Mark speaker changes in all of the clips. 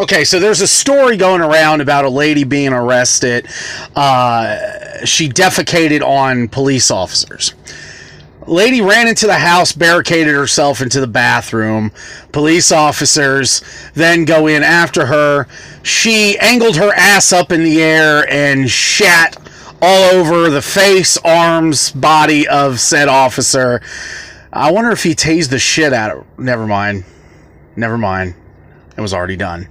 Speaker 1: Okay, so there's a story going around about a lady being arrested. Uh, she defecated on police officers. Lady ran into the house, barricaded herself into the bathroom. Police officers then go in after her. She angled her ass up in the air and shat all over the face, arms, body of said officer. I wonder if he tased the shit out of. Never mind. Never mind. It was already done.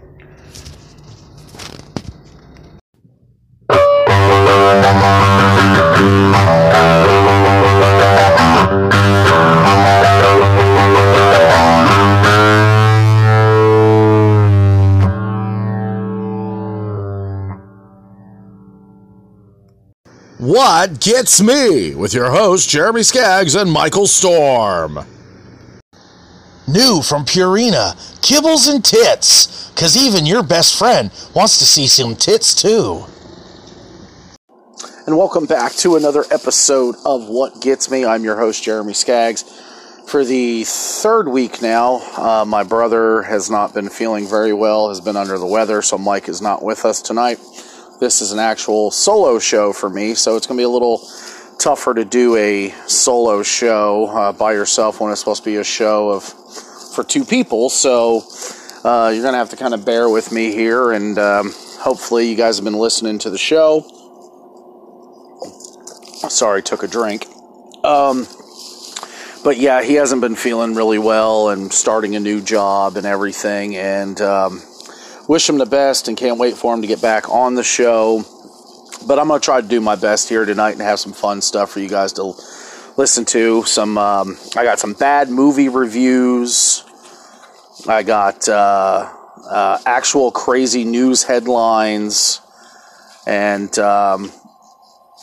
Speaker 2: What Gets Me with your hosts Jeremy Skaggs and Michael Storm. New from Purina, kibbles and tits, cause even your best friend wants to see some tits too.
Speaker 1: And welcome back to another episode of What Gets Me. I'm your host, Jeremy Skaggs. For the third week now, uh, my brother has not been feeling very well, has been under the weather, so Mike is not with us tonight. This is an actual solo show for me, so it's going to be a little tougher to do a solo show uh, by yourself when it's supposed to be a show of for two people. So uh, you're going to have to kind of bear with me here, and um, hopefully you guys have been listening to the show. Sorry, took a drink. Um, but yeah, he hasn't been feeling really well and starting a new job and everything. And um, wish him the best and can't wait for him to get back on the show. But I'm going to try to do my best here tonight and have some fun stuff for you guys to listen to. Some um, I got some bad movie reviews. I got uh, uh, actual crazy news headlines, and um,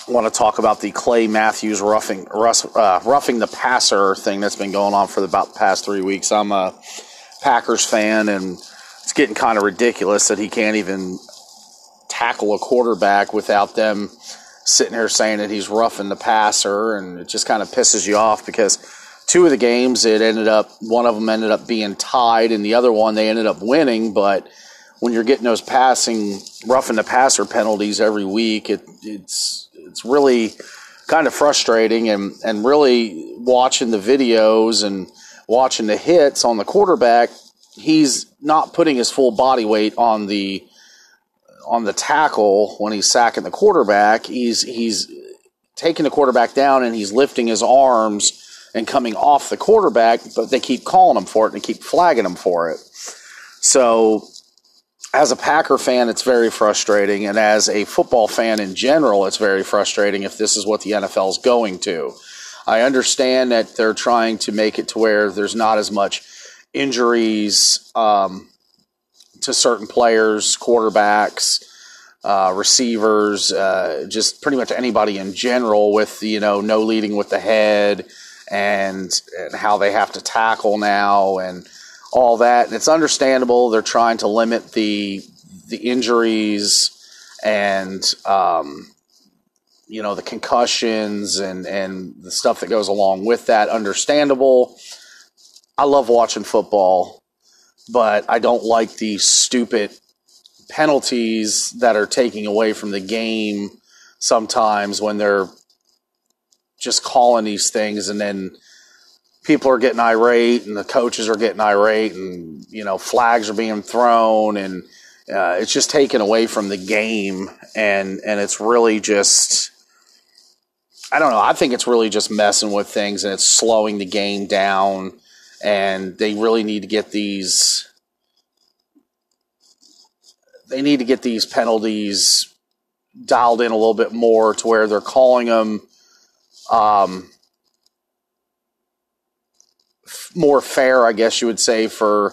Speaker 1: want to talk about the Clay Matthews roughing uh, roughing the passer thing that's been going on for about the past three weeks. I'm a Packers fan, and it's getting kind of ridiculous that he can't even tackle a quarterback without them sitting here saying that he's roughing the passer, and it just kind of pisses you off because two of the games it ended up one of them ended up being tied, and the other one they ended up winning, but when you're getting those passing roughing the passer penalties every week, it, it's it's really kind of frustrating and and really watching the videos and watching the hits on the quarterback he's not putting his full body weight on the on the tackle when he's sacking the quarterback. He's he's taking the quarterback down and he's lifting his arms and coming off the quarterback, but they keep calling him for it and keep flagging him for it. So as a Packer fan, it's very frustrating, and as a football fan in general, it's very frustrating if this is what the NFL is going to. I understand that they're trying to make it to where there's not as much injuries um, to certain players, quarterbacks, uh, receivers, uh, just pretty much anybody in general with you know no leading with the head and, and how they have to tackle now and all that. And it's understandable they're trying to limit the the injuries and um, you know the concussions and and the stuff that goes along with that. Understandable. I love watching football, but I don't like the stupid penalties that are taking away from the game sometimes when they're just calling these things and then people are getting irate and the coaches are getting irate and you know flags are being thrown and uh, it's just taken away from the game and and it's really just I don't know I think it's really just messing with things and it's slowing the game down and they really need to get these they need to get these penalties dialed in a little bit more to where they're calling them um, f- more fair, I guess you would say, for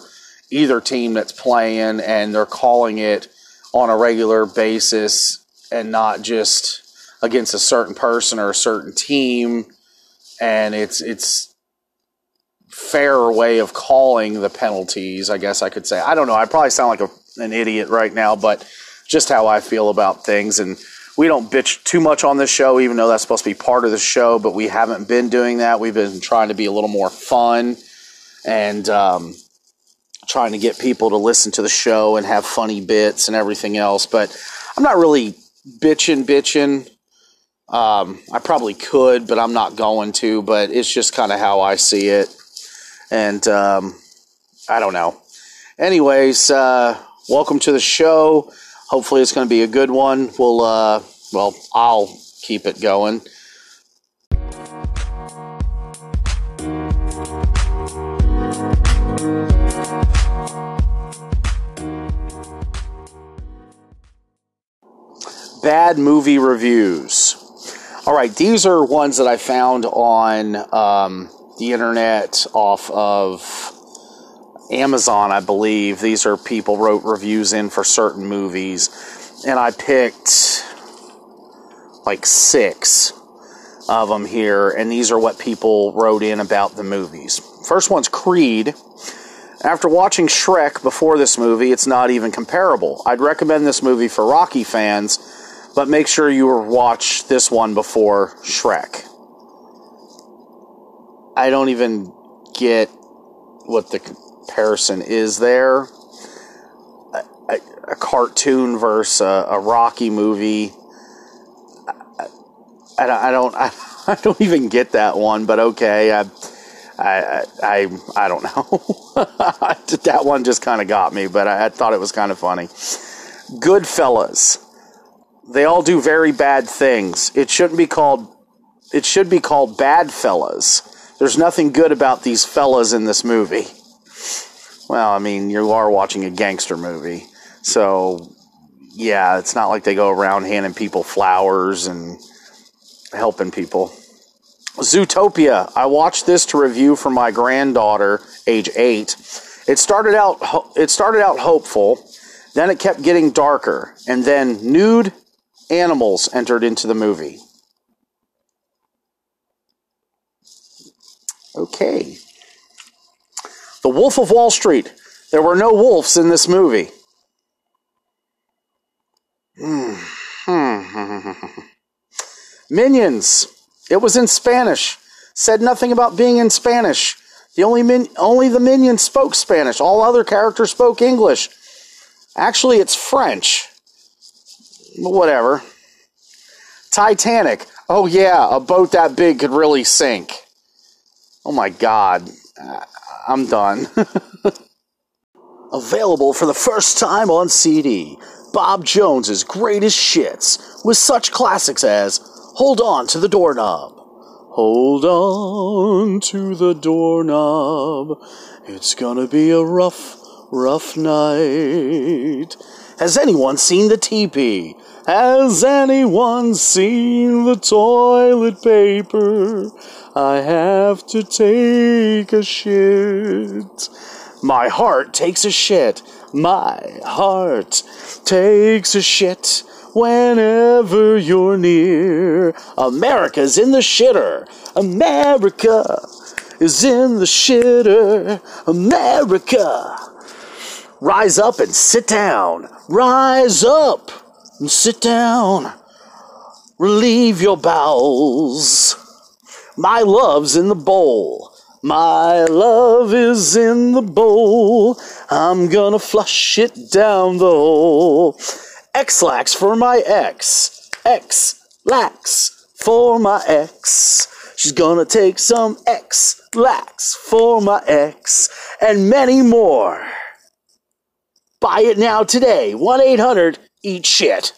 Speaker 1: either team that's playing, and they're calling it on a regular basis and not just against a certain person or a certain team. And it's it's fairer way of calling the penalties, I guess I could say. I don't know. I probably sound like a, an idiot right now, but just how I feel about things. And we don't bitch too much on this show, even though that's supposed to be part of the show, but we haven't been doing that. We've been trying to be a little more fun. And um, trying to get people to listen to the show and have funny bits and everything else. But I'm not really bitching, bitching. Um, I probably could, but I'm not going to. But it's just kind of how I see it. And um, I don't know. Anyways, uh, welcome to the show. Hopefully, it's going to be a good one. We'll, uh, well, I'll keep it going. Bad movie reviews. All right, these are ones that I found on um, the internet off of Amazon, I believe. These are people wrote reviews in for certain movies, and I picked like six of them here, and these are what people wrote in about the movies. First one's Creed. After watching Shrek before this movie, it's not even comparable. I'd recommend this movie for Rocky fans but make sure you watch this one before Shrek. I don't even get what the comparison is there. A, a, a cartoon versus a, a, Rocky movie. I, I, I don't. I, I, don't even get that one, but okay. I, I, I, I don't know. that one just kind of got me, but I, I thought it was kind of funny. Goodfellas they all do very bad things. It shouldn't be called. It should be called Bad Fellas. There's nothing good about these fellas in this movie. Well, I mean, you are watching a gangster movie, so yeah, it's not like they go around handing people flowers and helping people. Zootopia. I watched this to review for my granddaughter, age eight. It started out. It started out hopeful, then it kept getting darker, and then nude animals entered into the movie. Okay. The Wolf of Wall Street. There were no wolves in this movie. Hmm. Minions. It was in Spanish. Said nothing about being in Spanish. The only min- only the minions spoke Spanish. All other characters spoke English. Actually, it's French whatever. Titanic. Oh, yeah, a boat that big could really sink. Oh my god. Uh, I'm done. Available for the first time on CD. Bob Jones's Greatest Shits, with such classics as Hold On to the Doorknob. Hold on to the doorknob. It's gonna be a rough, rough night. Has anyone seen the teepee? Has anyone seen the toilet paper? I have to take a shit. My heart takes a shit. My heart takes a shit whenever you're near. America's in the shitter. America is in the shitter. America. Rise up and sit down. Rise up and sit down. Relieve your bowels. My love's in the bowl. My love is in the bowl. I'm gonna flush it down the hole. Ex-Lax for my ex. Ex-Lax for my ex. She's gonna take some Ex-Lax for my ex. And many more. Buy it now today. 1 800 eat shit.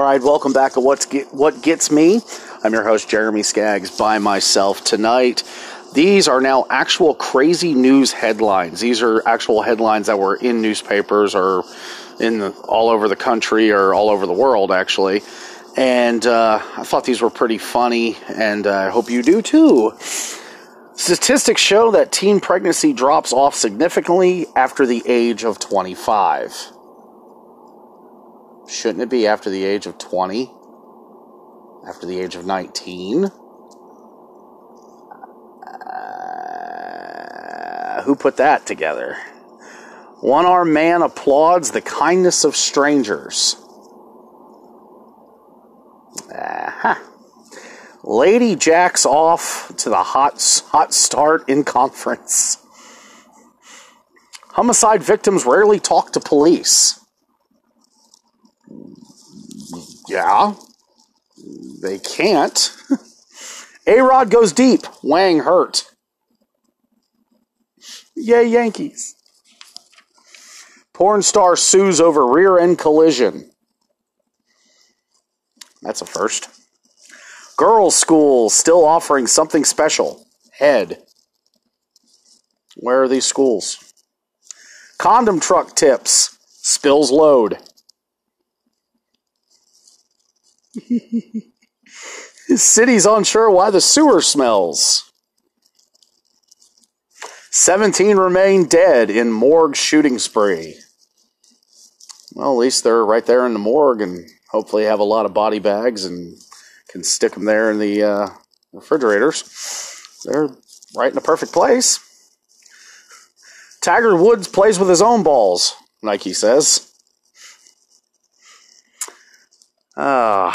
Speaker 1: Right, welcome back to What's Get, What Gets Me. I'm your host, Jeremy Skaggs, by myself tonight. These are now actual crazy news headlines. These are actual headlines that were in newspapers or in the, all over the country or all over the world, actually. And uh, I thought these were pretty funny, and uh, I hope you do too. Statistics show that teen pregnancy drops off significantly after the age of 25. Shouldn't it be after the age of 20? After the age of 19? Uh, who put that together? One armed man applauds the kindness of strangers. Uh-huh. Lady jacks off to the hot, hot start in conference. Homicide victims rarely talk to police. Yeah, they can't. A Rod goes deep. Wang hurt. Yay, Yankees. Porn star sues over rear end collision. That's a first. Girls' school still offering something special. Head. Where are these schools? Condom truck tips. Spills load. City's unsure why the sewer smells. 17 remain dead in morgue shooting spree. Well, at least they're right there in the morgue and hopefully have a lot of body bags and can stick them there in the uh, refrigerators. They're right in the perfect place. Tiger Woods plays with his own balls, Nike says. Uh,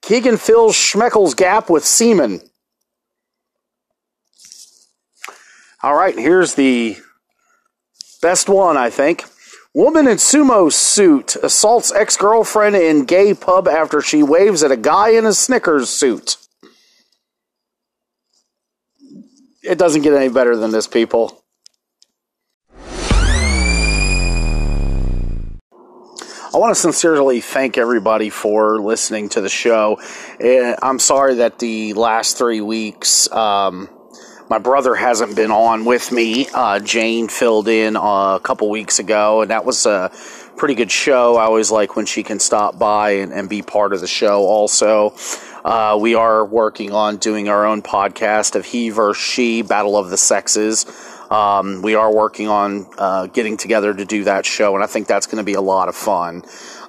Speaker 1: Keegan fills Schmeichel's gap with Seaman. All right, here's the best one, I think. Woman in sumo suit assaults ex girlfriend in gay pub after she waves at a guy in a Snickers suit. It doesn't get any better than this, people. I want to sincerely thank everybody for listening to the show. Eh, I'm sorry that the last three weeks, um, my brother hasn't been on with me. Uh, Jane filled in a couple weeks ago, and that was a pretty good show. I always like when she can stop by and, and be part of the show also. Uh, we are working on doing our own podcast of He versus She, Battle of the Sexes. Um, we are working on uh, getting together to do that show, and I think that's going to be a lot of fun.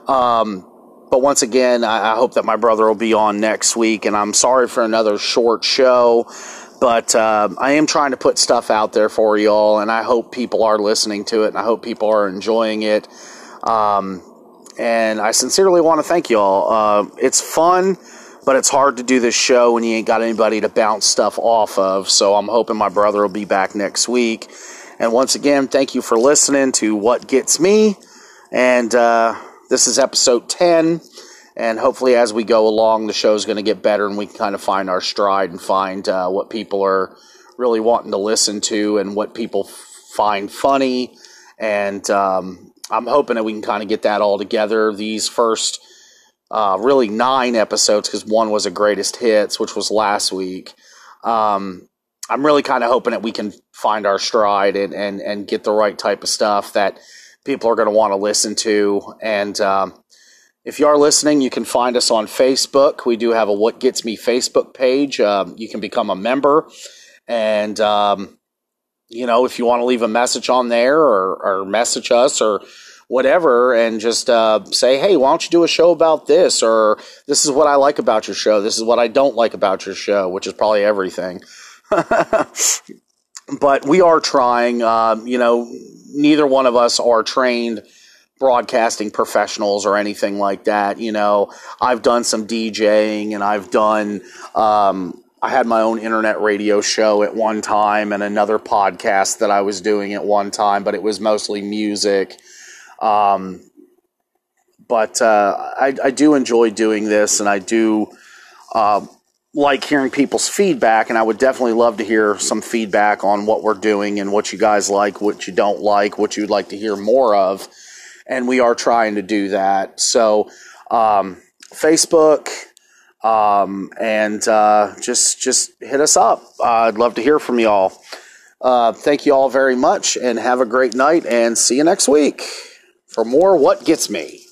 Speaker 1: Um, but once again, I, I, hope that my brother will be on next week, and I'm sorry for another short show. But uh, I am trying to put stuff out there for y'all, and I hope people are listening to it, and I hope people are enjoying it. Um, and I sincerely want to thank y'all. Uh, it's fun but it's hard to do this show when you ain't got anybody to bounce stuff off of. So I'm hoping my brother will be back next week. And once again, thank you for listening to What Gets Me. And uh, this is episode 10. And hopefully, as we go along, the show's going to get better and we can kind of find our stride and find uh, what people are really wanting to listen to and what people find funny. And um, I'm hoping that we can kind of get that all together. These first uh, really nine episodes because one was a greatest hits, which was last week. Um, I'm really kind of hoping that we can find our stride and, and, and get the right type of stuff that people are going to want to listen to. And um, if you are listening, you can find us on Facebook. We do have a What Gets Me Facebook page. Um, you can become a member. And, um, you know, if you want to leave a message on there or, or message us or whatever and just uh, say, hey, why don't you do a show about this? Or this is what I like about your show. This is what I don't like about your show, which is probably everything. but we are trying. Um, you know, neither one of us are trained broadcasting professionals or anything like that. You know, I've done some DJing and I've done. Um, I had my own internet radio show at one time and another podcast that I was doing at one time, but it was mostly music um, but uh, I, I, do enjoy doing this, and I do uh, like hearing people's feedback. And I would definitely love to hear some feedback on what we're doing and what you guys like, what you don't like, what you'd like to hear more of. And we are trying to do that. So, um, Facebook, um, and uh, just just hit us up. I'd love to hear from y'all. Uh, thank you all very much, and have a great night. And see you next week for more What Gets Me.